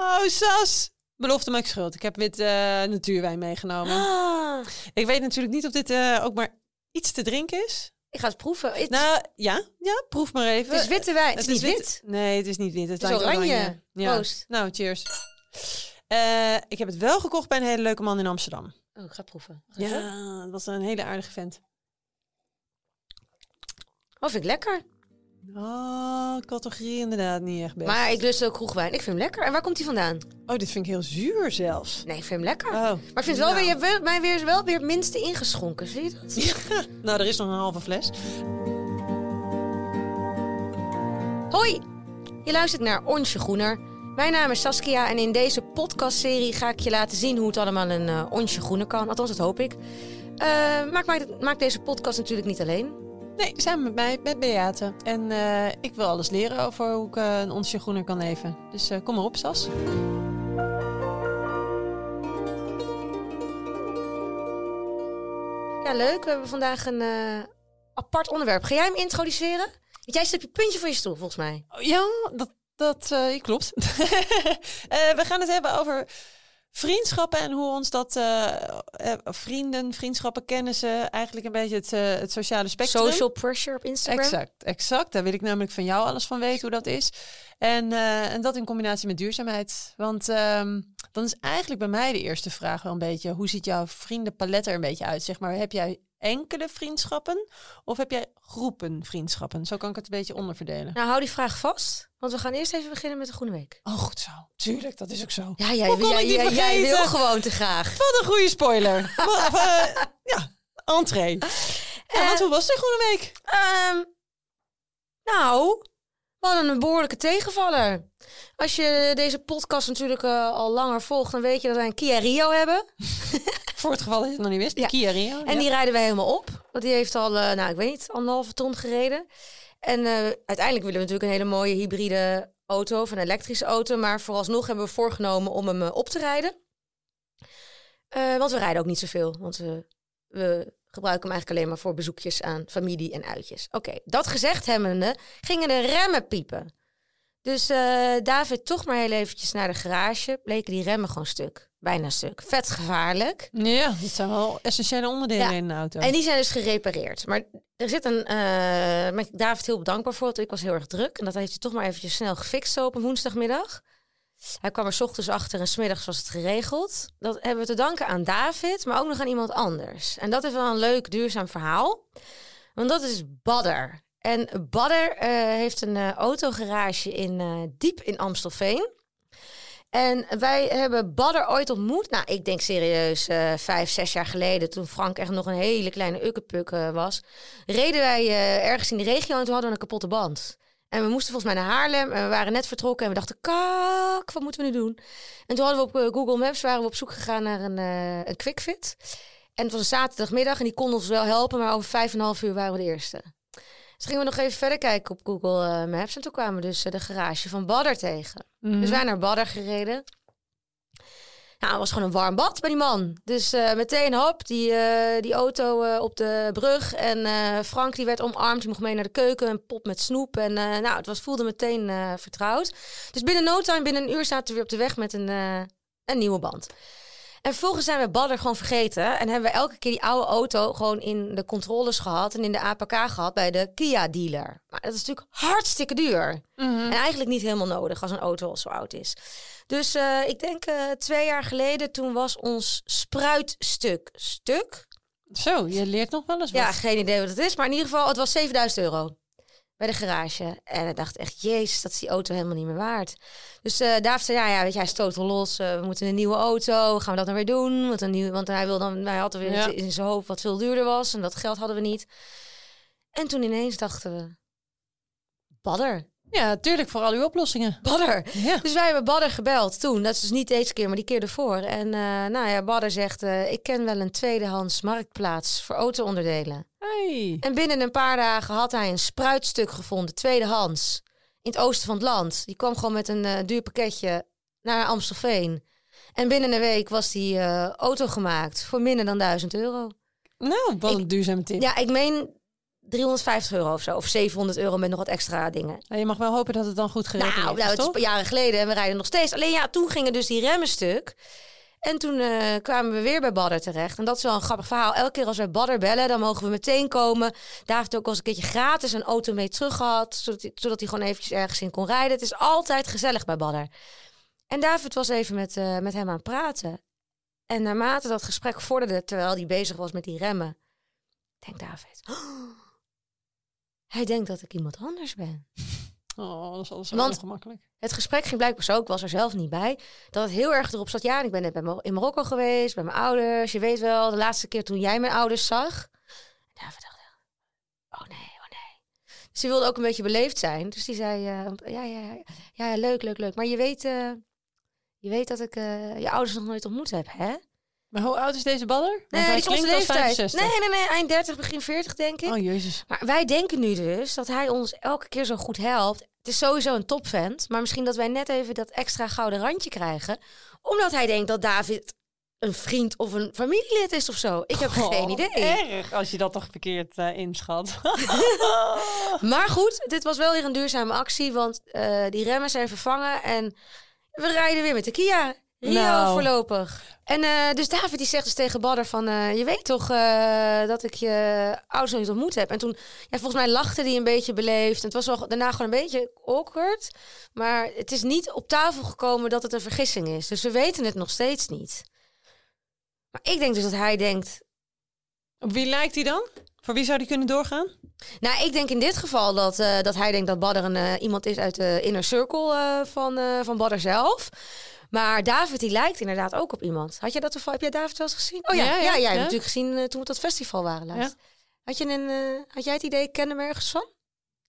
Oh, Sas. Belofte maakt schuld. Ik heb wit eh, natuurwijn meegenomen. Ah, Ik weet natuurlijk niet of dit eh, ook maar iets te drinken is. ik ga het proeven. Het, Nou, ja. Ja, proef maar even. het is witte wijn. Het, is niet wit. Nee, het is niet wit. Het, Het is lijkt oranje. Ja. Proost. Nou, cheers. Eh, ik heb het wel gekocht bij een hele leuke man in Amsterdam. Oh, ik ga proeven. Ga. Ja, dat was een hele aardige vent. Oh, vind ik lekker. Oh, categorie inderdaad niet echt best. Maar ik lust ook kroegwijn. Ik vind hem lekker. En waar komt hij vandaan? Oh, dit vind ik heel zuur zelfs. Nee, ik vind hem lekker. Oh. Maar ik vind wel Nou. weer, je hebt mij weer, wel weer het minste ingeschonken. Zie je dat? Ja, nou, er is nog een halve fles. Hoi, je luistert naar Onsje Groener. Mijn naam is Saskia en in deze podcastserie ga ik je laten zien hoe het allemaal een eh onsje groener kan. Althans, dat hoop ik. Maar ik maak, maak deze podcast natuurlijk niet alleen. Nee, samen met mij, met Beate. En eh, ik wil alles leren over hoe ik eh, een onsje groener kan leven. Dus eh, kom maar op, Sas. Ja, leuk. We hebben vandaag een apart onderwerp. Ga jij hem introduceren? Want jij zit op je puntje van je stoel, volgens mij. Ja, dat, dat klopt. We gaan het hebben over vriendschappen en hoe ons dat eh, eh, vrienden, vriendschappen, kennissen, eigenlijk een beetje het, eh, het sociale spectrum. Social pressure op Instagram. Exact, exact. Daar wil ik namelijk van jou alles van weten hoe dat is. En, en dat in combinatie met duurzaamheid. Want ehm, dan is eigenlijk bij mij de eerste vraag wel een beetje... hoe ziet jouw vriendenpalet er een beetje uit? Zeg maar, heb jij enkele vriendschappen of heb jij groepen vriendschappen? Zo kan ik het een beetje onderverdelen. Nou, hou die vraag vast. Want we gaan eerst even beginnen met de Groene Week. Oh, goed zo. Tuurlijk, dat is ook zo. Ja, jij, Hoe kon jij, wil gewoon te graag. Wat een goede spoiler. Ja, entree. Ja, Eh, want hoe was de Groene Week? Ehm, nou, we hadden een behoorlijke tegenvaller. Als je deze podcast natuurlijk eh, al langer volgt, dan weet je dat wij een Kia Rio hebben. Voor het geval dat je het nog niet wist. Ja. Kia Rio. En ja. die rijden wij helemaal op. Want die heeft al, eh, nou ik weet niet, anderhalve ton gereden. En eh, uiteindelijk willen we natuurlijk een hele mooie hybride auto of een elektrische auto. Maar vooralsnog hebben we voorgenomen om hem op te rijden. Want we rijden ook niet zoveel. Want we, we gebruiken hem eigenlijk alleen maar voor bezoekjes aan familie en uitjes. Oké, dat gezegd hebbende gingen de remmen piepen. Dus eh, David toch maar heel eventjes naar de garage. Bleken die remmen gewoon stuk. Bijna stuk. Vet gevaarlijk. Ja, dat zijn wel essentiële onderdelen Ja. in een auto. En die zijn dus gerepareerd. Maar er zit een. ik David heel bedankbaar voor. Want ik was heel erg druk. En dat heeft hij toch maar eventjes snel gefixt zo op een woensdagmiddag. Hij kwam er 's ochtends achter en smiddags was het geregeld. Dat hebben we te danken aan David, maar ook nog aan iemand anders. En dat is wel een leuk duurzaam verhaal. Want dat is Badder. En Badder eh, heeft een eh, autogarage in, eh, diep in Amstelveen. En wij hebben Badder ooit ontmoet. Nou, ik denk serieus vijf, zes jaar geleden, toen Frank echt nog een hele kleine ukkepuk was, reden wij ergens in de regio en toen hadden we een kapotte band. En we moesten volgens mij naar Haarlem en we waren net vertrokken en we dachten, kak, wat moeten we nu doen? En toen hadden we op eh, Google Maps, waren we op zoek gegaan naar een, eh een quickfit. En het was een zaterdagmiddag en die kon ons wel helpen, maar over vijf en een half uur waren we de eerste. Dus gingen we nog even verder kijken op Google eh, Maps en toen kwamen we dus de garage van Badder tegen. Mhm. Dus wij naar Badder gereden. Nou, het was gewoon een warm bad bij die man. Dus eh, meteen hop, die, eh, die auto eh, op de brug. En Frank die werd omarmd, die mocht mee naar de keuken. Een pop met snoep. En nou, het was, voelde meteen vertrouwd. Dus binnen no time, binnen een uur zaten we weer op de weg met een, een nieuwe band. En vervolgens zijn we Badder gewoon vergeten. En hebben we elke keer die oude auto gewoon in de controles gehad. En in de APK gehad bij de Kia dealer. Maar dat is natuurlijk hartstikke duur. Mhm. En eigenlijk niet helemaal nodig als een auto al zo oud is. Dus eh, ik denk eh, twee jaar geleden, toen was ons spruitstuk stuk. Zo, je leert nog wel eens wat. Ja, geen idee wat het is. Maar in ieder geval, het was 7000 euro bij de garage. En ik dacht echt, jezus, dat is die auto helemaal niet meer waard. Dus eh David zei, ja, ja, weet je, hij is totaal los. Eh, we moeten een nieuwe auto. Gaan we dat dan weer doen? Want, een nieuw, want hij, wil dan, hij had er weer Ja. in zijn hoofd wat veel duurder was. En dat geld hadden we niet. En toen ineens dachten we, badder, Ja, tuurlijk, voor al uw oplossingen. badder. Ja. Dus wij hebben Badder gebeld toen. Dat is dus niet deze keer, maar die keer ervoor. En eh, nou ja, Badder zegt, eh, ik ken wel een tweedehands marktplaats voor auto-onderdelen. Hey. En binnen een paar dagen had hij een spruitstuk gevonden, tweedehands. In het oosten van het land. Die kwam gewoon met een eh, duur pakketje naar Amstelveen. En binnen een week was die auto gemaakt voor minder dan 1000 euro. Nou, wat een duurzame tip. Ja, ik meen 350 euro of zo. Of 700 euro met nog wat extra dingen. Nou, je mag wel hopen dat het dan goed geregeld Nou, is, nou, het is jaren geleden en we rijden nog steeds. Alleen ja, toen gingen dus die remmen stuk. En toen eh, kwamen we weer bij Badder terecht. En dat is wel een grappig verhaal. Elke keer als wij Badder bellen, dan mogen we meteen komen. Daar heeft ook al eens een keertje gratis een auto mee terug gehad. Zodat hij, zodat hij gewoon eventjes ergens in kon rijden. Het is altijd gezellig bij Badder. En David was even met, eh, met hem aan het praten. En naarmate dat gesprek vorderde, terwijl hij bezig was met die remmen, denkt David. "Oh, hij denkt dat ik iemand anders ben. Oh, dat is alles Want- ongemakkelijk. Het gesprek ging blijkbaar zo, ik was er zelf niet bij, dat het heel erg erop zat. Ja, en ik ben net bij Mar- in Marokko geweest, bij mijn ouders. Je weet wel, de laatste keer toen jij mijn ouders zag. En David dacht, oh nee, oh nee. Dus die wilde ook een beetje beleefd zijn. Dus die zei, eh, ja, ja, ja, ja, ja, leuk, leuk, leuk. Maar je weet, eh, je weet dat ik eh, je ouders nog nooit ontmoet heb, hè? Maar hoe oud is deze baller? Want Nee, die onze klinkt als leeftijd. 65. Nee, nee, nee, eind 30, begin 40 denk ik. Oh, jezus. Maar wij denken nu dus dat hij ons elke keer zo goed helpt. Het is sowieso een topvent. Maar misschien dat wij net even dat extra gouden randje krijgen. Omdat hij denkt dat David een vriend of een familielid is of zo. Ik heb geen Oh, idee. Erg, als je dat toch verkeerd eh, inschat. Maar goed, dit was wel weer een duurzame actie. Want eh, die remmen zijn vervangen. En we rijden weer met de Kia. Rio Nou. voorlopig. En eh, dus David die zegt dus tegen Badder van... eh, je weet toch eh, dat ik je ouders nog niet ontmoet heb. En toen, ja, volgens mij lachte hij een beetje beleefd. En het was wel daarna gewoon een beetje awkward. Maar het is niet op tafel gekomen dat het een vergissing is. Dus we weten het nog steeds niet. Maar ik denk dus dat hij denkt... Op wie lijkt hij dan? Voor wie zou die kunnen doorgaan? Nou, ik denk in dit geval dat, dat hij denkt dat Badder een, iemand is uit de inner circle van, van Badder zelf. Maar David, die lijkt inderdaad ook op iemand. Had je dat toevallig? Heb jij David wel eens gezien? Oh ja, Ja, ja, ja, jij hebt ja. natuurlijk gezien eh, toen we op dat festival waren laatst. Had, je een, eh, had jij het idee, ik ken hem ergens van?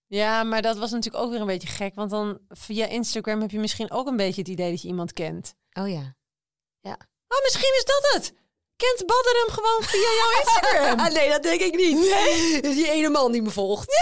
Ja, maar dat was natuurlijk ook weer een beetje gek. Want dan via Instagram heb je misschien ook een beetje het idee dat je iemand kent. Oh ja. Oh, misschien is dat het. Kent Badder hem gewoon via jouw Instagram? Ah, nee, dat denk ik niet. Nee. Die ene man die me volgt.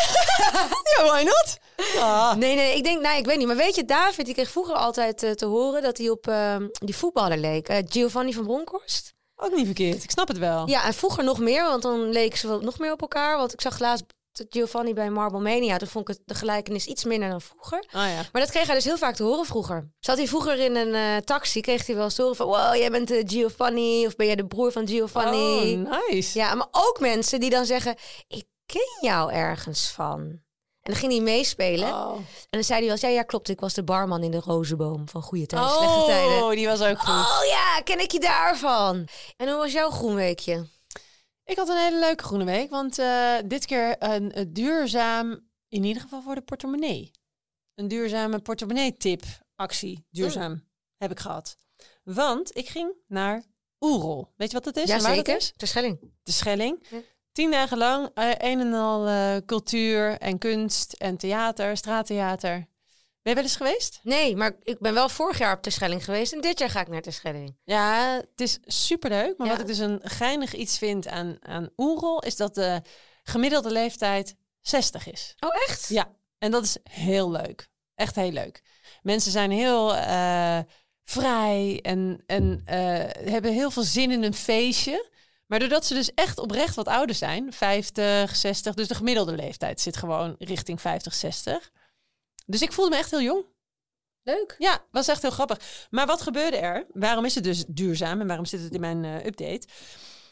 ja, why not? Ah. Nee, nee, ik denk, nou, ik weet niet. Maar weet je, David, die kreeg vroeger altijd eh, te horen dat hij op ehm, die voetballer leek. Eh, Giovanni van Bronckhorst. Ook niet verkeerd. Ik snap het wel. Ja, en vroeger nog meer, want dan leken ze wel nog meer op elkaar. Want ik zag laatst Giovanni bij Marble Mania. Toen vond ik het de gelijkenis iets minder dan vroeger. Oh ja. Maar dat kreeg hij dus heel vaak te horen vroeger. Zat hij vroeger in een eh, taxi, kreeg hij wel eens te horen van... Wow, jij bent eh, Giovanni, of ben jij de broer van Giovanni? Oh, nice. Ja, maar ook mensen die dan zeggen... Ik ken jou ergens van. En dan ging hij meespelen. Oh. En dan zei hij wel eens... Ja, ja, klopt, ik was de barman in de rozenboom van Goede Tijden, Slechte Tijden. Oh, die was ook goed. Oh ja, ken ik je daarvan? En hoe was jouw groenweekje? Ik had een hele leuke groene week, want eh, dit keer een, een duurzaam, in ieder geval voor de portemonnee. Een duurzame portemonnee-tip, actie, duurzaam, heb ik gehad. Want ik ging naar Oerol. Weet je wat dat is? Ja, en waar dat zeker. is? De Schelling. De Schelling. Ja. Tien dagen lang, eh, een en al eh, cultuur en kunst en theater, straattheater. Ben je wel eens geweest? Nee, maar ik ben wel vorig jaar op de Schelling geweest. En dit jaar ga ik naar de Schelling. Ja, het is superleuk. Maar Ja. wat ik dus een geinig iets vind aan, aan Oerol... is dat de gemiddelde leeftijd 60 is. Oh, echt? Ja, en dat is heel leuk. Echt heel leuk. Mensen zijn heel eh, vrij en, en eh, hebben heel veel zin in een feestje. Maar doordat ze dus echt oprecht wat ouder zijn, 50, 60, dus de gemiddelde leeftijd zit gewoon richting 50, 60. Dus ik voelde me echt heel jong. Leuk. Ja, was echt heel grappig. Maar wat gebeurde er? Waarom is het dus duurzaam en waarom zit het in mijn eh, update?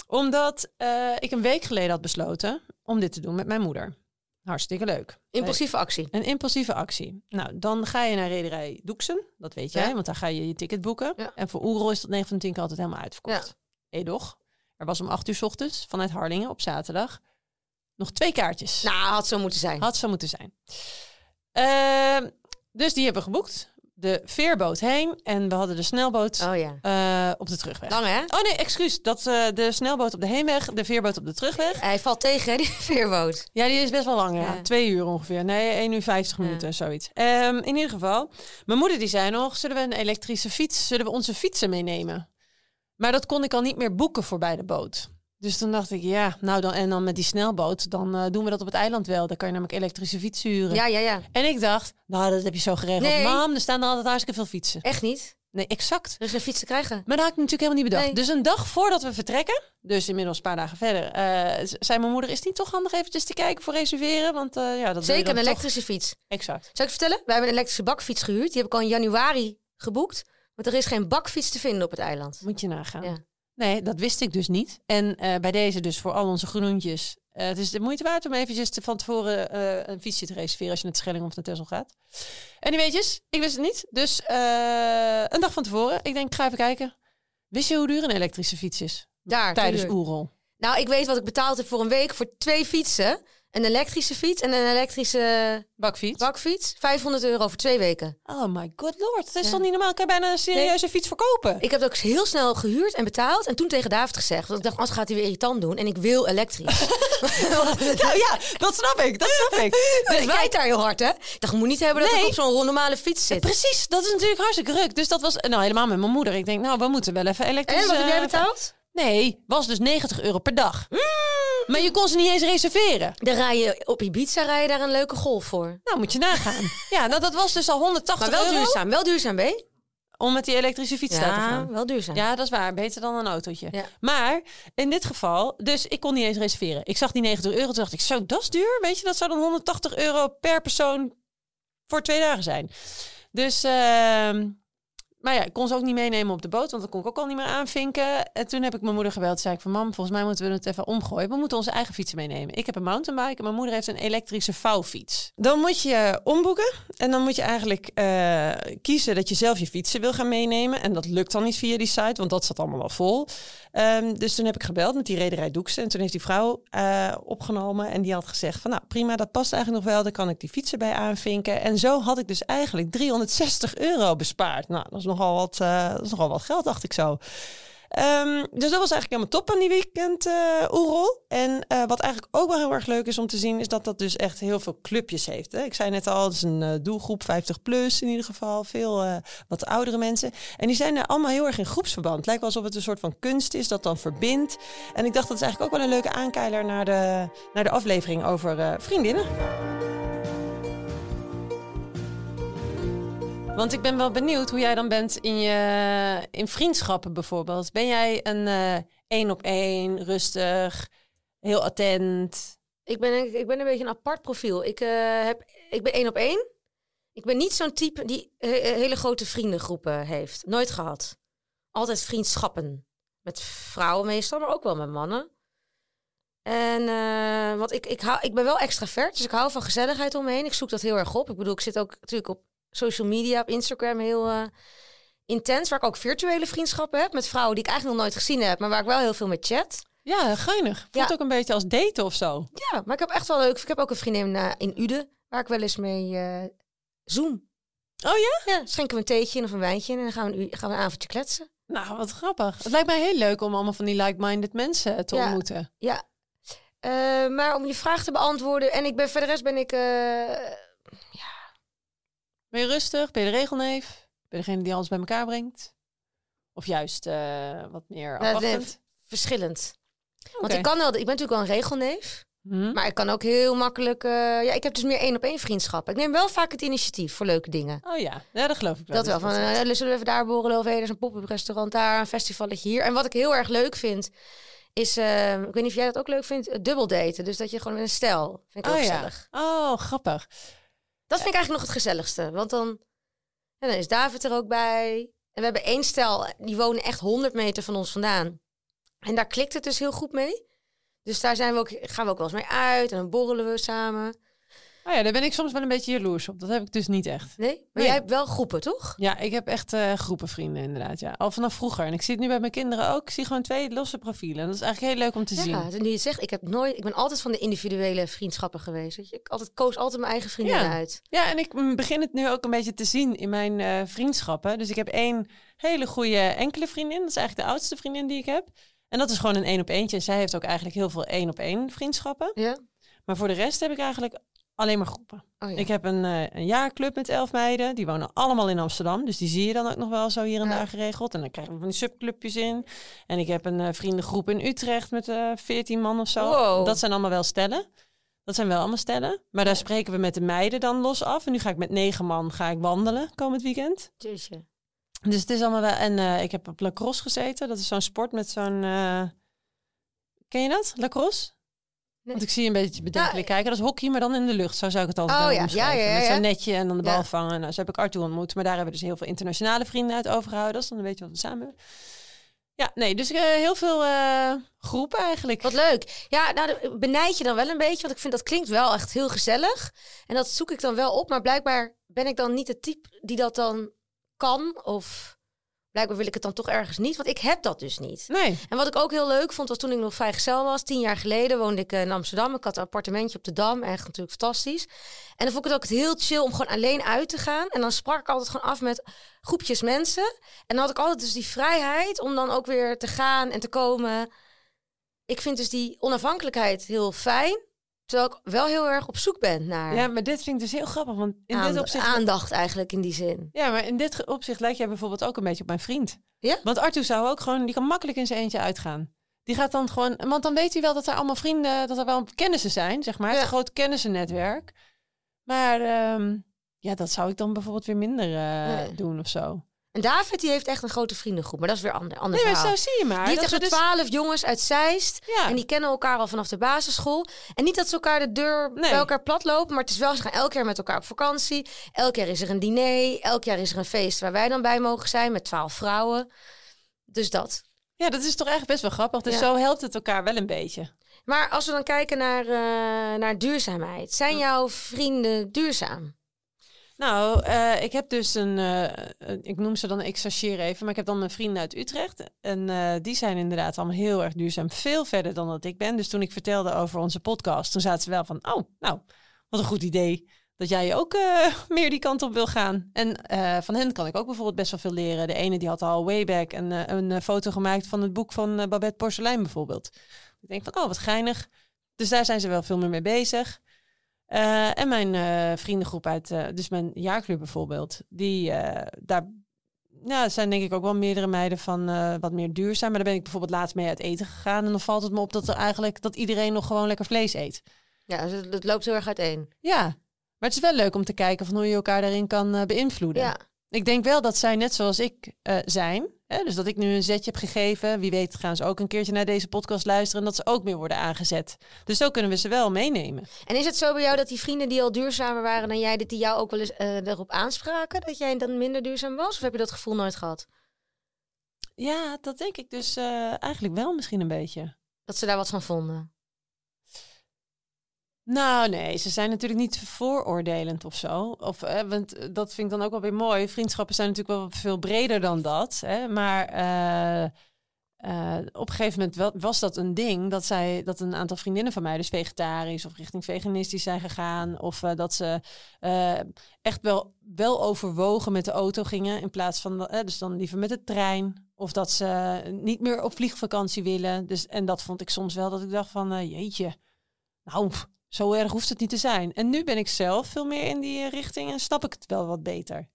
Omdat eh, ik een week geleden had besloten om dit te doen met mijn moeder. Hartstikke leuk. Impulsieve actie. Een impulsieve actie. Nou, dan ga je naar rederij Doeksen. Dat weet jij, Ja. want daar ga je je ticket boeken. Ja. En voor Oerol is dat 9 van de 10 keer altijd helemaal uitverkocht. Ja. Edoch. Er was om 8 uur 's ochtends vanuit Harlingen op zaterdag nog twee kaartjes. Nou, had zo moeten zijn. Had zo moeten zijn. Ehm, dus die hebben we geboekt. De veerboot heen en we hadden de snelboot Oh ja. eh, op de terugweg. Lang hè? Oh nee, excuus. Dat, eh, de snelboot op de heenweg, de veerboot op de terugweg. Hij valt tegen, die veerboot. Ja, die is best wel lang, ja. Ja. Twee uur ongeveer. Nee, 1 uur 50 Ja. minuten, zoiets. Ehm, in ieder geval, mijn moeder die zei nog, zullen we een elektrische fiets, zullen we onze fietsen meenemen? Maar dat kon ik al niet meer boeken voor bij de boot. Dus toen dacht ik, ja, nou dan, en dan met die snelboot, dan eh, doen we dat op het eiland wel. Dan kan je namelijk elektrische fiets huren. Ja, ja, ja. En ik dacht, nou, dat heb je zo geregeld. Nee. Mam, er staan er altijd hartstikke veel fietsen. Echt niet? Nee, exact. Er is geen fiets te krijgen. Maar dat had ik natuurlijk helemaal niet bedacht. Nee. Dus een dag voordat we vertrekken, dus inmiddels een paar dagen verder, eh, zei mijn moeder, is het niet toch handig eventjes te kijken voor reserveren? Want eh, ja, dat Zeker een toch- elektrische fiets. Exact. Zal ik vertellen? Wij hebben een elektrische bakfiets gehuurd. Die heb ik al in januari geboekt. Want er is geen bakfiets te vinden op het eiland. Moet je nagaan. Ja. Nee, dat wist ik dus niet. En eh, bij deze dus voor al onze groentjes. eh, het is de moeite waard om eventjes te, van tevoren eh, een fietsje te reserveren als je naar Schelling of naar Texel gaat. En die weetjes, ik wist het niet. Dus een dag van tevoren, ik denk, ik ga even kijken. Wist je hoe duur een elektrische fiets is? Daar, Tijdens. Oerol. Nou, ik weet wat ik betaald heb voor een week voor twee fietsen. Een elektrische fiets en een elektrische Bakfiets. bakfiets. 500 euro voor twee weken. Oh my god lord, dat is Ja. toch niet normaal? Kan je bijna een serieuze fiets verkopen? Ik heb het ook heel snel gehuurd en betaald. En toen tegen David gezegd. Want ik dacht, anders gaat hij weer irritant doen. En ik wil elektrisch. Nou ja, dat snap ik, dat snap ik. Dus wij daar heel hard, hè? Ik dacht, ik moet niet hebben dat Nee. ik op zo'n normale fiets zit. Precies, dat is natuurlijk hartstikke ruk. Dus dat was, nou helemaal met mijn moeder. Ik denk, nou, we moeten wel even elektrisch... En wat heb jij eh, betaald? Nee, was dus 90 euro per dag. Maar je kon ze niet eens reserveren. Dan rij je op Ibiza rij je daar een leuke golf voor. Nou, moet je nagaan. ja, nou, dat was dus al 180 Maar wel euro duurzaam. Wel duurzaam, B? om met die elektrische fiets te Ja, gaan. wel duurzaam. Ja, dat is waar. Beter dan een autootje. Ja. Maar in dit geval, dus ik kon niet eens reserveren. Ik zag die 90 euro, toen dacht ik, zo, dat is duur. Weet je, dat zou dan 180 euro per persoon voor twee dagen zijn. Dus, ehm, maar ja, ik kon ze ook niet meenemen op de boot, want dat kon ik ook al niet meer aanvinken. En toen heb ik mijn moeder gebeld. Zei ik van, mam, volgens mij moeten we het even omgooien. We moeten onze eigen fietsen meenemen. Ik heb een mountainbike en mijn moeder heeft een elektrische vouwfiets. Dan moet je omboeken en dan moet je eigenlijk eh, kiezen dat je zelf je fietsen wil gaan meenemen. En dat lukt dan niet via die site, want dat zat allemaal al vol. Ehm, dus toen heb ik gebeld met die rederij Doekse. En toen heeft die vrouw eh, opgenomen en die had gezegd van... nou prima, dat past eigenlijk nog wel. Daar kan ik die fietsen bij aanvinken. En zo had ik dus eigenlijk 360 euro bespaard. Nou, dat is nogal wat, eh, dat is nogal wat geld, dacht ik zo. Ehm, dus dat was eigenlijk helemaal top aan die weekend eh Oerol. En eh, wat eigenlijk ook wel heel erg leuk is om te zien... is dat dat dus echt heel veel clubjes heeft. Hè? Ik zei net al, het is een doelgroep 50 plus in ieder geval. Veel wat oudere mensen. En die zijn er allemaal heel erg in groepsverband. Het lijkt wel alsof het een soort van kunst is dat dan verbindt. En ik dacht dat is eigenlijk ook wel een leuke aankeiler... naar de, naar de aflevering over vriendinnen. Want ik ben wel benieuwd hoe jij dan bent in, je, in vriendschappen bijvoorbeeld. Ben jij een eh, één op één, rustig, heel attent? Ik ben, ik ben een beetje een apart profiel. Ik, eh, heb, ik ben één op één. Ik ben niet zo'n type die eh, hele grote vriendengroepen heeft. Nooit gehad. Altijd vriendschappen. Met vrouwen meestal, maar ook wel met mannen. En eh, want ik, ik, hou, ik ben wel extravert, dus ik hou van gezelligheid omheen. Ik zoek dat heel erg op. Ik bedoel, ik zit ook natuurlijk op social media, op Instagram heel eh, intens. Waar ik ook virtuele vriendschappen heb met vrouwen die ik eigenlijk nog nooit gezien heb, maar waar ik wel heel veel mee chat. Ja, geinig. Voelt Ja. ook een beetje als daten of zo. Ja, maar ik heb echt wel leuk. Ik heb ook een vriendin eh, in Uden waar ik wel eens mee eh zoom. Oh ja? Ja, schenken we een theetje in of een wijntje in en dan gaan we een, gaan we een avondje kletsen. Nou, wat grappig. Het lijkt mij heel leuk om allemaal van die like-minded mensen te Ja. ontmoeten. Ja. Maar om je vraag te beantwoorden en ik ben voor de rest ben ik Ben je rustig? Ben je de regelneef? Ben je degene die alles bij elkaar brengt? Of juist eh, wat meer Nou, afwachtend? verschillend. Want ik kan wel, ik ben natuurlijk wel een regelneef, Hm? maar ik kan ook heel makkelijk. eh, ja, ik heb dus meer één op één vriendschappen. Ik neem wel vaak het initiatief voor leuke dingen. Oh ja. ja, dat geloof ik wel. Dat wel. Van, eh, zullen we even daar borrelen of hey, er is een pop-up restaurant daar, een festivalletje hier. En wat ik heel erg leuk vind, is, ik weet niet of jij dat ook leuk vindt, uh, dubbel daten. Dus dat je gewoon met een stel, vind ik ook oh ja. gezellig. Oh, grappig. Dat vind ik eigenlijk nog het gezelligste. Want dan, dan is David er ook bij. En we hebben één stel, die wonen echt 100 meter van ons vandaan. En daar klikt het dus heel goed mee. Dus daar zijn we ook, gaan we ook wel eens mee uit en dan borrelen we samen. Oh ja, daar ben ik soms wel een beetje jaloers op. Dat heb ik dus niet echt. Nee? Maar Nee. jij hebt wel groepen, toch? Ja, ik heb echt eh, groepen vrienden inderdaad. Ja. Al vanaf vroeger. En ik zie het nu bij mijn kinderen ook. Ik zie gewoon twee losse profielen. En dat is eigenlijk heel leuk om te zien. Ja, nu je zegt, ik heb nooit, ik ben altijd van de individuele vriendschappen geweest. Weet je? Ik altijd, koos altijd mijn eigen vriendinnen Ja. uit. Ja, en ik mm, begin het nu ook een beetje te zien in mijn eh, vriendschappen. Dus ik heb één hele goede enkele vriendin. Dat is eigenlijk de oudste vriendin die ik heb. En dat is gewoon een één op eentje. En zij heeft ook eigenlijk heel veel één op één vriendschappen. Ja? Maar voor de rest heb ik eigenlijk alleen maar groepen. Oh, ja. Ik heb een, eh, een jaarclub met elf meiden. Die wonen allemaal in Amsterdam. Dus die zie je dan ook nog wel zo hier en Ja. daar geregeld. En dan krijgen we van die subclubjes in. En ik heb een eh, vriendengroep in Utrecht met eh 14 man of zo. Wow. Dat zijn allemaal wel stellen. Dat zijn wel allemaal stellen. Maar daar spreken we met de meiden dan los af. En nu ga ik met negen man ga ik wandelen komend weekend. Jeetje. Dus het is allemaal wel. En ik heb op lacrosse gezeten. Dat is zo'n sport met zo'n. Ken je dat? Lacrosse? Want ik zie je een beetje bedenkelijk kijken. Dat is hockey, maar dan in de lucht. Zo zou ik het altijd Oh ja, ja, ja, Met zo'n netje en dan de bal vangen. Nou, zo heb ik Arthur ontmoet. Maar daar hebben we dus heel veel internationale vrienden uit overgehouden. Dus dan weet je wat we samen hebben. Ja, nee, dus eh, heel veel eh, groepen eigenlijk. Wat leuk. Ja, nou, dat benijd je dan wel een beetje, want ik vind dat klinkt wel echt heel gezellig. En dat zoek ik dan wel op, maar blijkbaar ben ik dan niet het type die dat dan kan. Of blijkbaar wil ik het dan toch ergens niet, want ik heb dat dus niet. Nee. En wat ik ook heel leuk vond, was toen ik nog vrijgezel was. Tien jaar geleden woonde ik eh, in Amsterdam. Ik had een appartementje op de Dam. Echt natuurlijk fantastisch. En dan vond ik het ook heel chill om gewoon alleen uit te gaan. En dan sprak ik altijd gewoon af met groepjes mensen. En dan had ik altijd dus die vrijheid om dan ook weer te gaan en te komen. Ik vind dus die onafhankelijkheid heel fijn. Terwijl ik wel heel erg op zoek ben naar Ja, maar dit vind ik dus heel grappig. Want in aand- dit opzicht... aandacht eigenlijk in die zin. Ja, maar in dit opzicht lijkt jij bijvoorbeeld ook een beetje op mijn vriend. Ja? Want Arthur zou ook gewoon, die kan makkelijk in zijn eentje uitgaan. Die gaat dan gewoon, want dan weet hij wel dat er allemaal vrienden, dat er wel kennissen zijn, zeg maar. Ja. Het groot kennissennetwerk. Maar ehm, ja, dat zou ik dan bijvoorbeeld weer minder eh, Nee. doen of zo. En David die heeft echt een grote vriendengroep. Maar dat is weer ander, ander Nee, verhaal. zo zie je maar. Die heeft echt dus- twaalf jongens uit Zeist. ja. En die kennen elkaar al vanaf de basisschool. En niet dat ze elkaar de deur Nee. bij elkaar platlopen. Maar het is wel, ze gaan elk jaar met elkaar op vakantie. Elk jaar is er een diner. Elk jaar is er een feest waar wij dan bij mogen zijn. Met twaalf vrouwen. Dus dat. ja, dat is toch echt best wel grappig. Dus Ja. zo helpt het elkaar wel een beetje. Maar als we dan kijken naar, eh, naar duurzaamheid. Zijn jouw vrienden duurzaam? Nou, eh, ik heb dus een, eh, een- ik noem ze dan, ik chargeer even, maar ik heb dan mijn vrienden uit Utrecht. En eh, die zijn inderdaad allemaal heel erg duurzaam, veel verder dan dat ik ben. Dus toen ik vertelde over onze podcast, toen zaten ze wel van, oh, nou, wat een goed idee dat jij ook meer die kant op wil gaan. En van hen kan ik ook bijvoorbeeld best wel veel leren. De ene die had al way back een, een foto gemaakt van het boek van Babette Porcelein bijvoorbeeld. Ik denk van, oh, wat geinig. Dus daar zijn ze wel veel meer mee bezig. Eh, en mijn eh, vriendengroep uit, eh, dus mijn jaarclub bijvoorbeeld, die daar ja, zijn denk ik ook wel meerdere meiden van wat meer duurzaam. Maar daar ben ik bijvoorbeeld laatst mee uit eten gegaan. En dan valt het me op dat er eigenlijk dat iedereen nog gewoon lekker vlees eet. Ja, dus het, het loopt heel erg uiteen. Ja, maar het is wel leuk om te kijken van hoe je elkaar daarin kan beïnvloeden. Ja. Ik denk wel dat zij net zoals ik eh, zijn. Hè? Dus dat ik nu een zetje heb gegeven. Wie weet gaan ze ook een keertje naar deze podcast luisteren. En dat ze ook meer worden aangezet. Dus zo kunnen we ze wel meenemen. En is het zo bij jou dat die vrienden die al duurzamer waren dan jij, dat die jou ook wel eens eh, erop aanspraken? Dat jij dan minder duurzaam was? Of heb je dat gevoel nooit gehad? Ja, dat denk ik dus eh, eigenlijk wel misschien een beetje. Dat ze daar wat van vonden? Nou, nee, ze zijn natuurlijk niet vooroordelend of zo. Of, eh, want eh, dat vind ik dan ook wel weer mooi. Vriendschappen zijn natuurlijk wel veel breder dan dat. Hè? Maar eh, op een gegeven moment was dat een ding dat zij dat een aantal vriendinnen van mij dus vegetarisch of richting veganistisch zijn gegaan. Of dat ze echt wel, wel overwogen met de auto gingen in plaats van dus dan liever met de trein. Of dat ze niet meer op vliegvakantie willen. Dus, en dat vond ik soms wel dat ik dacht van jeetje. Nou, zo erg hoeft het niet te zijn. En nu ben ik zelf veel meer in die eh, richting en snap ik het wel wat beter.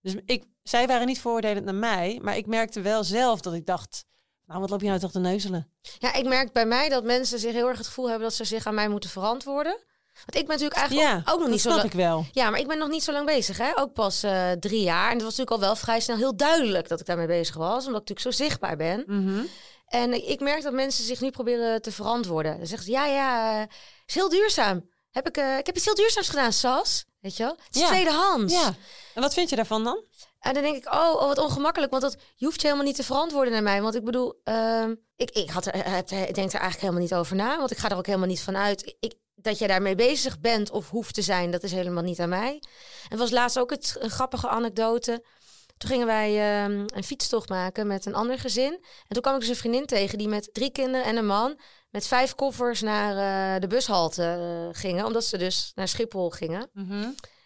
Dus ik, zij waren niet vooroordelend naar mij, maar ik merkte wel zelf dat ik dacht, nou wat loop je nou toch te neuzelen? Ja, ik merk bij mij dat mensen zich heel erg het gevoel hebben dat ze zich aan mij moeten verantwoorden. Want ik ben natuurlijk eigenlijk Ja, ook, ook nog dat niet zo lang. ik wel. Ja, maar ik ben nog niet zo lang bezig, hè? Ook pas eh, drie jaar. En het was natuurlijk al wel vrij snel heel duidelijk dat ik daarmee bezig was, omdat ik natuurlijk zo zichtbaar ben. Mhm. En ik merk dat mensen zich nu proberen te verantwoorden. Dan zeggen ze, ja, ja, is heel duurzaam. Heb ik, eh, ik heb iets heel duurzaams gedaan, Sas. Weet je wel? Het is Ja. tweedehands. Ja. En wat vind je daarvan dan? En dan denk ik, oh, oh, wat ongemakkelijk. Want dat, je hoeft je helemaal niet te verantwoorden naar mij. Want ik bedoel, ehm, ik, ik, had er, heb, ik denk er eigenlijk helemaal niet over na. Want ik ga er ook helemaal niet van uit. Ik, dat jij daarmee bezig bent of hoeft te zijn, dat is helemaal niet aan mij. En was laatst ook het, een grappige anekdote. Toen gingen wij ehm, een fietstocht maken met een ander gezin. En toen kwam ik dus een vriendin tegen die met drie kinderen en een man... met vijf koffers naar eh, de bushalte eh, gingen. Omdat ze dus naar Schiphol gingen.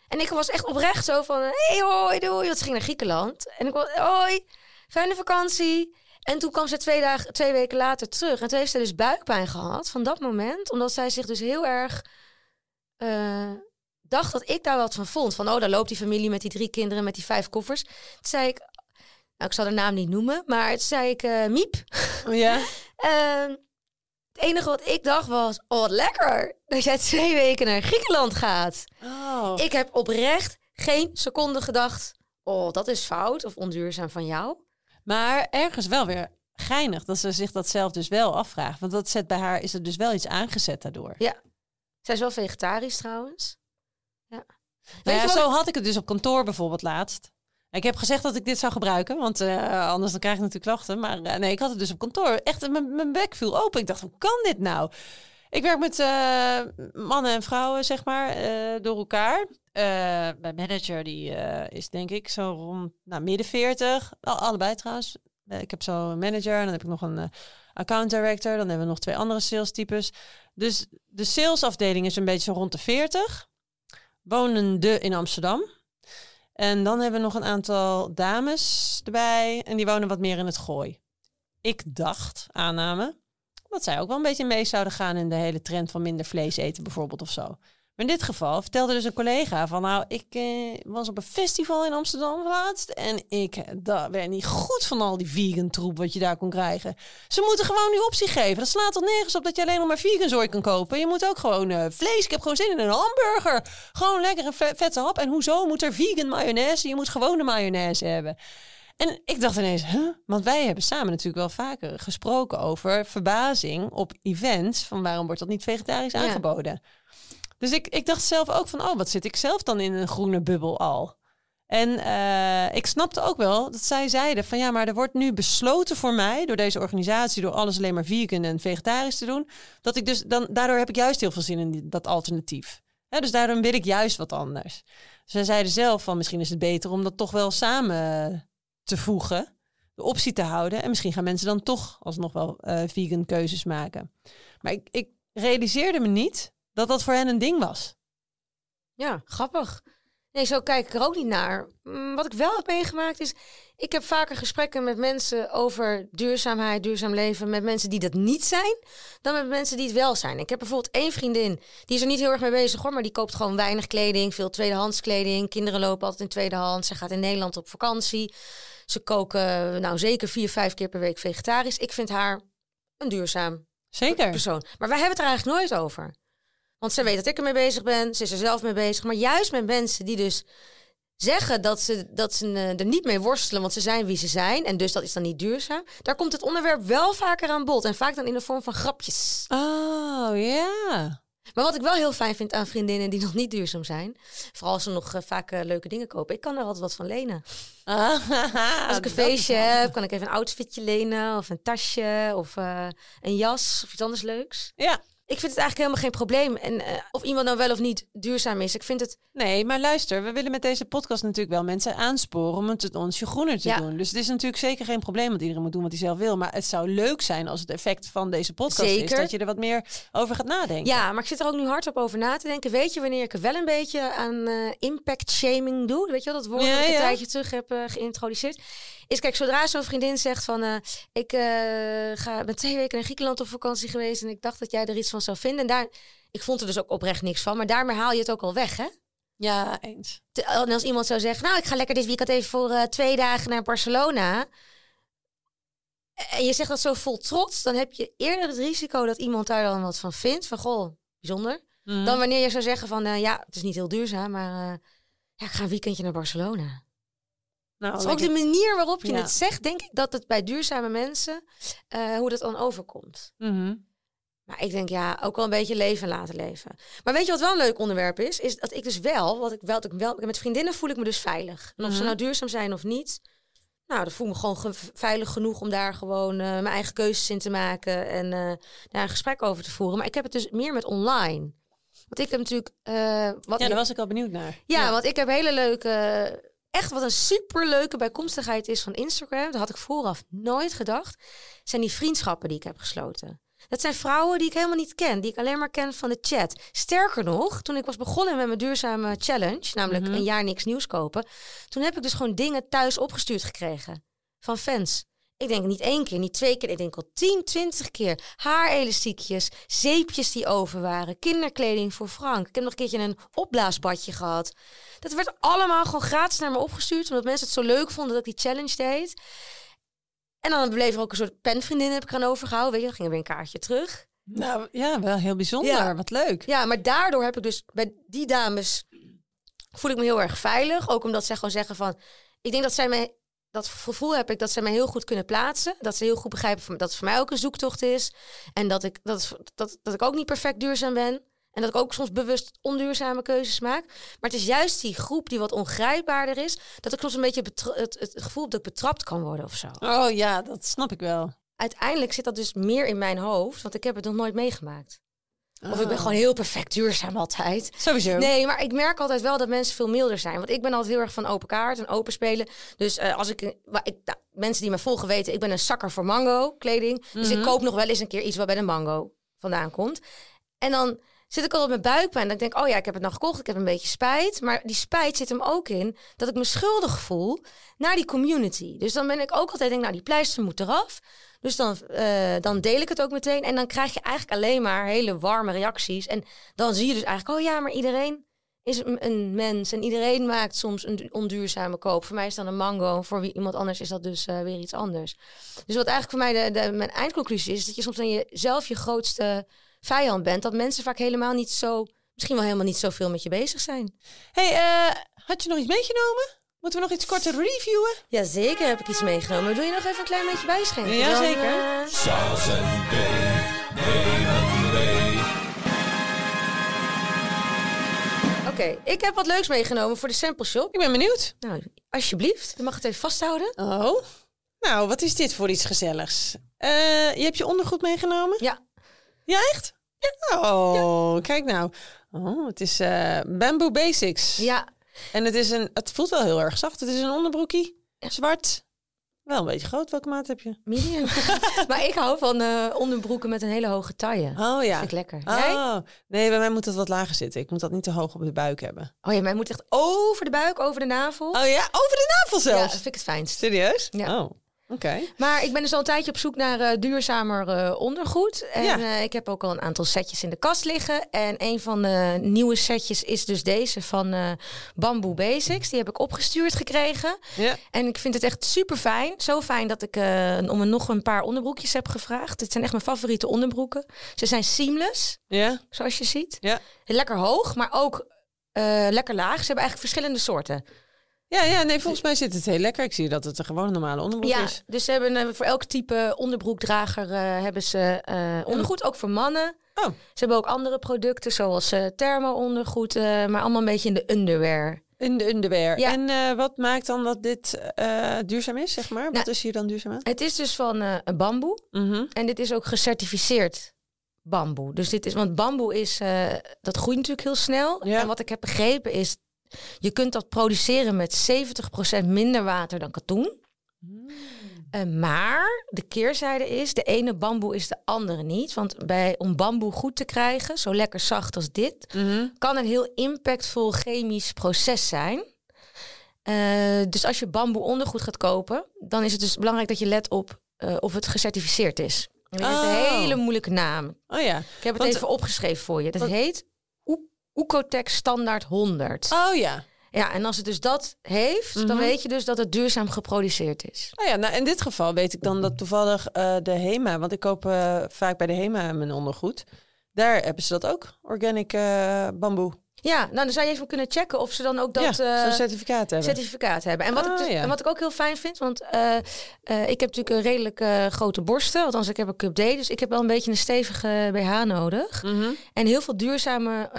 En ik was echt oprecht zo van, hey hoi, doei. Want ze ging naar Griekenland. En ik was, hoi, fijne vakantie. En toen kwam ze twee, dagen, twee weken later terug. En toen heeft ze dus buikpijn gehad van dat moment. Omdat zij zich dus heel erg eh, dacht dat ik daar wat van vond. Van, oh, daar loopt die familie met die drie kinderen met die vijf koffers. Toen zei ik, nou, ik zal de naam niet noemen. Maar toen zei ik, Miep. Ja. Het enige wat ik dacht was, oh, wat lekker. Dat jij twee weken naar Griekenland gaat. Oh. Ik heb oprecht geen seconde gedacht oh, dat is fout of onduurzaam van jou. Maar ergens wel weer geinig dat ze zich dat zelf dus wel afvraagt. Want dat zet bij haar, is er dus wel iets aangezet daardoor. Ja. Zij is wel vegetarisch trouwens. Ja. Nou ja, zo ik- had ik het dus op kantoor bijvoorbeeld laatst. Ik heb gezegd dat ik dit zou gebruiken, want eh, anders dan krijg ik natuurlijk klachten. Maar eh, nee, ik had het dus op kantoor. Echt, mijn, bek viel open. Ik dacht, hoe kan dit nou? Ik werk met eh, mannen en vrouwen, zeg maar, door elkaar. Mijn manager, die is denk ik zo rond nou, midden 40. Al- allebei trouwens. Ik heb zo een manager, dan heb ik nog een account director. Dan hebben we nog twee andere sales types. Dus de salesafdeling is een beetje zo rond de 40 wonende in Amsterdam. En dan hebben we nog een aantal dames erbij. En die wonen wat meer in het gooi. Ik dacht, aanname, dat zij ook wel een beetje mee zouden gaan in de hele trend van minder vlees eten bijvoorbeeld of zo. Maar in dit geval vertelde dus een collega van nou, ik eh, was op een festival in Amsterdam laatst. En ik eh, daar werd niet goed van al die vegan troep wat je daar kon krijgen. Ze moeten gewoon die optie geven. Dat slaat toch nergens op dat je alleen nog maar vegan zooi kan kopen. Je moet ook gewoon eh, vlees. Ik heb gewoon zin in een hamburger. Gewoon lekker een ve- vette hap. En hoezo moet er vegan mayonaise? Je moet gewone mayonaise hebben. En ik dacht ineens, huh? want wij hebben samen natuurlijk wel vaker gesproken over verbazing op events. Van waarom wordt dat niet vegetarisch Ja. Dus ik, ik dacht zelf ook van, oh, wat zit ik zelf dan in een groene bubbel al? En eh, ik snapte ook wel dat zij zeiden van ja, maar er wordt nu besloten voor mij door deze organisatie, door alles alleen maar vegan en vegetarisch te doen, dat ik dus dan daardoor heb ik juist heel veel zin in dat alternatief. Dus daarom wil ik juist wat anders. Zij zeiden zelf van misschien is het beter om dat toch wel samen te voegen, de optie te houden en misschien gaan mensen dan toch alsnog wel eh, vegan keuzes maken. Maar ik, ik realiseerde me niet dat dat voor hen een ding was. Ja, grappig. Nee, zo kijk ik er ook niet naar. Mm, Wat ik wel heb meegemaakt is... Ik heb vaker gesprekken met mensen over duurzaamheid, duurzaam leven... met mensen die dat niet zijn, dan met mensen die het wel zijn. Ik heb bijvoorbeeld één vriendin, die is er niet heel erg mee bezig hoor... maar die koopt gewoon weinig kleding, veel tweedehands kleding. Kinderen lopen altijd in tweedehands. Ze gaat in Nederland op vakantie. Ze koken nou zeker vier, vijf keer per week vegetarisch. Ik vind haar een duurzaam Zeker. persoon. Maar wij hebben het er eigenlijk nooit over. Want ze weet dat ik ermee bezig ben. Ze is er zelf mee bezig. Maar juist met mensen die dus zeggen dat ze, dat ze eh, er niet mee worstelen, want ze zijn wie ze zijn. En dus dat is dan niet duurzaam. Daar komt het onderwerp wel vaker aan bod. En vaak dan in de vorm van grapjes. Oh ja. Maar wat ik wel heel fijn vind aan vriendinnen die nog niet duurzaam zijn. Vooral als ze nog eh, vaak eh, leuke dingen kopen. Ik kan er altijd wat van lenen. Ah, Als ik een feestje heb, kan ik even een outfitje lenen. Of een tasje. Of een jas. Of iets anders leuks. Ja, Ik vind het eigenlijk helemaal geen probleem. En eh, of iemand nou wel of niet duurzaam is. Ik vind het... nee, maar luister, we willen met deze podcast natuurlijk wel mensen aansporen om het onsje groener te Ja. doen. Dus het is natuurlijk zeker geen probleem dat iedereen moet doen wat hij zelf wil. Maar het zou leuk zijn als het effect van deze podcast is Zeker. dat je er wat meer over gaat nadenken. Ja, maar ik zit er ook nu hardop over na te denken. Weet je wanneer ik er wel een beetje aan eh, impact shaming doe? Weet je wel, dat woord Ja, dat ik een ja. tijdje terug heb eh, geïntroduceerd. Is kijk, zodra zo'n vriendin zegt van... eh, ik eh, ga, ben twee weken naar Griekenland op vakantie geweest... en ik dacht dat jij er iets van zou vinden. En daar, ik vond er dus ook oprecht niks van. Maar daarmee haal je het ook al weg, hè? ja eens. En als iemand zou zeggen, nou, ik ga lekker dit weekend even voor eh, twee dagen naar Barcelona. En je zegt dat zo vol trots, dan heb je eerder het risico dat iemand daar dan wat van vindt. Van, goh, bijzonder. Mhm. Dan wanneer je zou zeggen van, ja, het is niet heel duurzaam, maar ja, ik ga een weekendje naar Barcelona. Nou, is ook de manier waarop je Ja. het zegt, denk ik, dat het bij duurzame mensen, eh, hoe dat dan overkomt. Mhm. Maar ik denk, ja, ook wel een beetje leven laten leven. Maar weet je wat wel een leuk onderwerp is? Is dat ik dus wel, wat ik wel, dat ik wel met vriendinnen voel ik me dus veilig. En of ze Mhm. nou duurzaam zijn of niet. Nou, dan voel ik me gewoon ge- veilig genoeg om daar gewoon eh, mijn eigen keuzes in te maken en eh, daar een gesprek over te voeren. Maar ik heb het dus meer met online. Want ik heb natuurlijk. wat Ja, daar was ik al benieuwd naar. ja, want ik heb hele leuke. Echt wat een superleuke bijkomstigheid is van Instagram. Dat had ik vooraf nooit gedacht. Zijn die vriendschappen die ik heb gesloten. Dat zijn vrouwen die ik helemaal niet ken. Die ik alleen maar ken van de chat. Sterker nog, toen ik was begonnen met mijn duurzame challenge. Namelijk Mhm. een jaar niks nieuws kopen. Toen heb ik dus gewoon dingen thuis opgestuurd gekregen. Van fans. Ik denk niet één keer, niet twee keer. Ik denk al 10, 20 keer. Haarelastiekjes, zeepjes die over waren. Kinderkleding voor Frank. Ik heb nog een keertje een opblaasbadje gehad. Dat werd allemaal gewoon gratis naar me opgestuurd. Omdat mensen het zo leuk vonden dat ik die challenge deed. En dan bleef er ook een soort penvriendin heb ik eraan overgehouden. Weet je, dan ging er weer een kaartje terug. Nou ja, wel heel bijzonder. Ja. Wat leuk. Ja, maar daardoor heb ik dus bij die dames voel ik me heel erg veilig. Ook omdat zij gewoon zeggen van ik denk dat zij mij, dat gevoel heb ik dat zij mij heel goed kunnen plaatsen. Dat ze heel goed begrijpen dat het voor mij ook een zoektocht is. En dat ik, dat, dat, dat ik ook niet perfect duurzaam ben. En dat ik ook soms bewust onduurzame keuzes maak. Maar het is juist die groep die wat ongrijpbaarder is. Dat ik soms een beetje het, het gevoel heb dat ik betrapt kan worden of zo. Oh ja, dat snap ik wel. Uiteindelijk zit dat dus meer in mijn hoofd. Want ik heb het nog nooit meegemaakt. Of ik ben gewoon heel perfect duurzaam altijd. Sowieso. Nee, maar ik merk altijd wel dat mensen veel milder zijn. Want ik ben altijd heel erg van open kaart en open spelen. Dus eh, als ik, ik nou, mensen die me volgen weten, ik ben een zakker voor mango kleding. Dus ik Mhm. koop nog wel eens een keer iets wat bij de mango vandaan komt. En dan zit ik al op mijn buikpijn. Dan denk ik, oh ja, ik heb het nou gekocht. Ik heb een beetje spijt. Maar die spijt zit hem ook in dat ik me schuldig voel naar die community. Dus dan ben ik ook altijd denk, nou die pleister moet eraf. Dus dan, eh, dan deel ik het ook meteen. En dan krijg je eigenlijk alleen maar hele warme reacties. En dan zie je dus eigenlijk, oh ja, maar iedereen is een, mens. En iedereen maakt soms een du- onduurzame koop. Voor mij is dan een mango. Voor wie, iemand anders is dat dus eh, weer iets anders. Dus wat eigenlijk voor mij de, mijn eindconclusie is... dat je soms dan jezelf je grootste vijand bent. Dat mensen vaak helemaal niet zo... misschien wel helemaal niet zoveel met je bezig zijn. hey, eh, had je nog iets meegenomen? Moeten we nog iets korter reviewen? Jazeker heb ik iets meegenomen. Doe je nog even een klein beetje bijschenken? Ja, Dan, zeker. eh. Oké, ik heb wat leuks meegenomen voor de sample shop. Ik ben benieuwd. Nou, alsjeblieft. Je mag het even vasthouden. Oh, nou, wat is dit voor iets gezelligs? Eh, je hebt je ondergoed meegenomen? Ja. Ja, echt? Ja. Oh, kijk nou. Oh, het is eh Bamboo Basics. Ja, En het is een, het voelt wel heel erg zacht. Het is een onderbroekie, zwart. Wel een beetje groot. Welke maat heb je? medium. maar ik hou van eh, onderbroeken met een hele hoge taille. Oh ja. Vind ik lekker. Jij? Oh, nee, bij mij moet dat wat lager zitten. Ik moet dat niet te hoog op de buik hebben. Oh ja, mij moet echt over de buik, over de navel. Oh ja, over de navel ja, dat vind ik het fijnst. Serieus? Ja. Oh, oké. Maar ik ben dus al een tijdje op zoek naar eh, duurzamer eh, ondergoed. En Ja. eh, ik heb ook al een aantal setjes in de kast liggen. En een van de nieuwe setjes is dus deze van Bamboo Basics. Die heb ik opgestuurd gekregen. Ja. En ik vind het echt super fijn. Zo fijn dat ik om een, nog een paar onderbroekjes heb gevraagd. Dit zijn echt mijn favoriete onderbroeken. Ze zijn seamless, Ja? zoals je ziet. Ja. Lekker hoog, maar ook lekker laag. Ze hebben eigenlijk verschillende soorten. Ja, ja, nee, volgens mij zit het heel lekker. Ik zie dat het een gewoon normale onderbroek Ja, is. dus ze hebben eh, voor elk type onderbroekdrager eh, hebben ze eh, ondergoed, ook voor mannen. Oh, Ze hebben ook andere producten, zoals thermo-ondergoed, maar allemaal een beetje in de underwear. in de underwear. Ja. En wat maakt dan dat dit duurzaam is, zeg maar? Wat Nou, is hier dan duurzaam aan? Het is dus van bamboe Mhm. en dit is ook gecertificeerd bamboe. Dus dit is, want bamboe is, dat groeit natuurlijk heel snel. Ja. En wat ik heb begrepen is, je kunt dat produceren met 70% minder water dan katoen. Eh, maar de keerzijde is, de ene bamboe is de andere niet. Want bij, om bamboe goed te krijgen, zo lekker zacht als dit, Mhm. kan een heel impactvol chemisch proces zijn. Eh, dus als je bamboe ondergoed gaat kopen, dan is het dus belangrijk dat je let op eh, of het gecertificeerd is. Dit heeft een Oh. hele moeilijke naam. Oh ja. Ik heb het Want- even opgeschreven voor je. Dat Want- heet Oecotec Standaard 100. Oh ja. Ja, en als het dus dat heeft, dan Mhm. weet je dus dat het duurzaam geproduceerd is. Oh ja, nou in dit geval weet ik dan dat toevallig eh, de HEMA, want ik koop eh, vaak bij de HEMA mijn ondergoed. Daar hebben ze dat ook, organic eh, bamboe. Ja, nou dan zou je even kunnen checken of ze dan ook dat ja, certificaat hebben. certificaat hebben. En wat, ik Ah, dus, ja. en wat ik ook heel fijn vind, want ik heb natuurlijk een redelijk grote borsten. Althans, ik heb een cup D, dus ik heb wel een beetje een stevige BH nodig. Mhm. En heel veel duurzame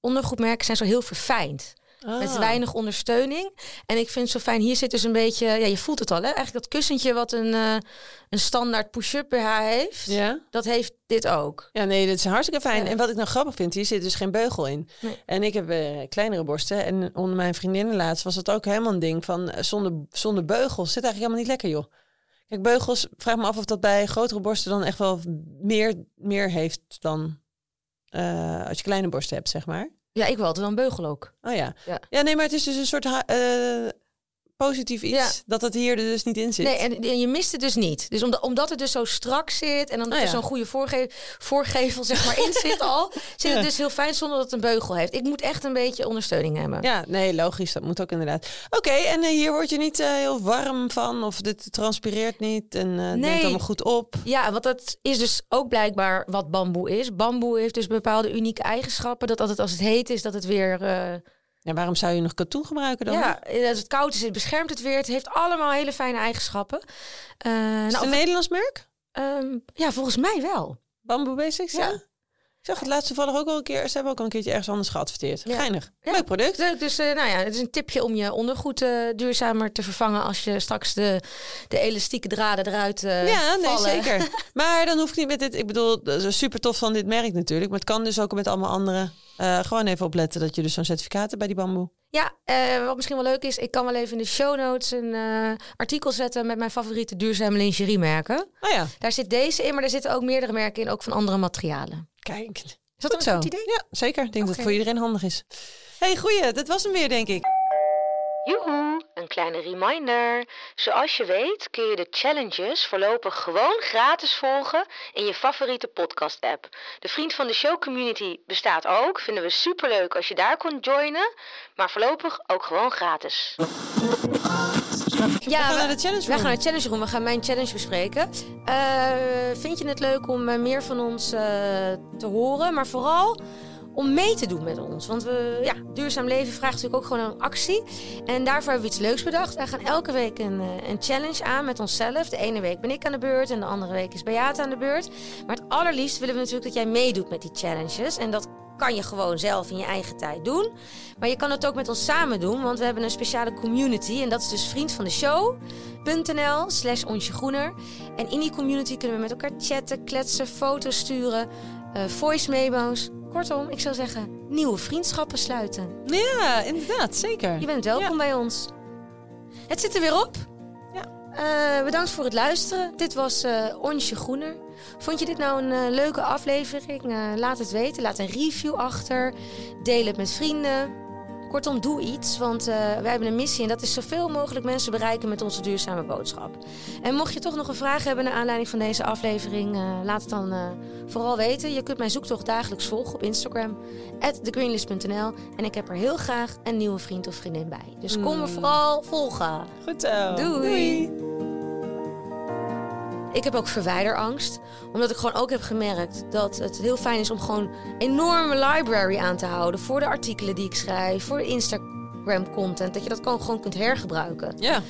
ondergoedmerken zijn zo heel verfijnd. Met Ah. weinig ondersteuning. En ik vind het zo fijn, hier zit dus een beetje, ja, je voelt het al, hè? Eigenlijk dat kussentje wat een, eh, een standaard push-up BH heeft, Ja? dat heeft dit ook. ja, nee, dat is hartstikke fijn. Ja. En wat ik nou grappig vind, hier zit dus geen beugel in. Nee. En ik heb eh, kleinere borsten. En onder mijn vriendinnen laatst was het ook helemaal een ding van eh, zonder, zonder beugels zit eigenlijk helemaal niet lekker, joh. Kijk, beugels, vraag me af of dat bij grotere borsten dan echt wel meer, meer heeft dan eh, als je kleine borsten hebt, zeg maar. Ja, ik wil altijd wel een beugel ook. Oh ja. Ja. Ja, nee, maar het is dus een soort ha- eh, positief iets Ja. dat het hier er dus niet in zit. Nee, en, en je mist het dus niet. Dus omdat, omdat het dus zo strak zit en omdat Oh ja. zo'n goede voorge voorgevel zeg maar in zit al, zit het dus heel fijn zonder dat het een beugel heeft. Ik moet echt een beetje ondersteuning hebben. Ja, nee, logisch. Dat moet ook inderdaad. Oké, en eh, hier word je niet eh, heel warm van of dit transpireert niet en eh Nee. neemt allemaal goed op. Ja, want dat is dus ook blijkbaar wat bamboe is. Bamboe heeft dus bepaalde unieke eigenschappen. Dat altijd als het heet is, dat het weer eh, Ja, waarom zou je nog katoen gebruiken dan? Ja, als het koud is, het beschermt het weer. Het heeft allemaal hele fijne eigenschappen. Eh, Is het nou, een Nederlands merk? ehm, ja, volgens mij wel. Bamboo Basics? Ja. Ja. Ik zag het laatst toevallig ook al een keer. Ze hebben ook al een keertje ergens anders geadverteerd. Ja. Geinig. Ja. Leuk product. Leuk, dus eh, nou ja, het is een tipje om je ondergoed eh, duurzamer te vervangen als je straks de, de elastieke draden eruit eh ja, nee, vallen. zeker. Maar dan hoef ik niet met dit. Ik bedoel, dat is super tof van dit merk natuurlijk. Maar het kan dus ook met allemaal andere. Eh, gewoon even opletten dat je dus zo'n certificaat hebt bij die bamboe. Ja, eh, wat misschien wel leuk is, ik kan wel even in de show notes een eh, artikel zetten met mijn favoriete duurzame lingerie merken. Oh ja, Daar zit deze in, maar er zitten ook meerdere merken in, ook van andere materialen. kijk. Is dat een zo. goed idee? Ja, zeker. Ik denk dat het voor iedereen handig is. hey, goeie. Dat was hem weer, denk ik. Joehoe, een kleine reminder. Zoals je weet kun je de challenges voorlopig gewoon gratis volgen in je favoriete podcast-app. De Vriend van de Show community bestaat ook. Vinden we superleuk als je daar kon joinen. Maar voorlopig ook gewoon gratis. We gaan naar de challenge Wij gaan room. naar de challenge room. We gaan mijn challenge bespreken. Eh, vind je het leuk om eh, meer van ons eh, te horen? Maar vooral om mee te doen met ons. Want we, ja, duurzaam leven vraagt natuurlijk ook gewoon een actie. En daarvoor hebben we iets leuks bedacht. Wij gaan elke week een, eh, een challenge aan met onszelf. De ene week ben ik aan de beurt en de andere week is Beate aan de beurt. Maar het allerliefst willen we natuurlijk dat jij meedoet met die challenges. En dat kan je gewoon zelf in je eigen tijd doen. Maar je kan het ook met ons samen doen, want we hebben een speciale community. En dat is dus vriend van de show.nl slash onsje groener. En in die community kunnen we met elkaar chatten, kletsen, foto's sturen, eh, voice memo's. Kortom, ik zou zeggen, nieuwe vriendschappen sluiten. Ja, inderdaad. Zeker. Je bent welkom bij ons. Het zit er weer op. Ja. Eh, bedankt voor het luisteren. Dit was eh Onsje Groener. Vond je dit nou een eh, leuke aflevering? Laat het weten. Laat een review achter. Deel het met vrienden. Kortom, doe iets, want eh, wij hebben een missie en dat is zoveel mogelijk mensen bereiken met onze duurzame boodschap. En mocht je toch nog een vraag hebben naar aanleiding van deze aflevering, eh, laat het dan eh, vooral weten. Je kunt mijn zoektocht dagelijks volgen op Instagram, thegreenlist.nl. En ik heb er heel graag een nieuwe vriend of vriendin bij. Dus kom me vooral volgen. Goed zo. Doei. Ik heb ook verwijderangst. Omdat ik gewoon ook heb gemerkt dat het heel fijn is om gewoon een enorme library aan te houden. Voor de artikelen die ik schrijf, voor de Instagram content. Dat je dat gewoon, gewoon kunt hergebruiken. Ja.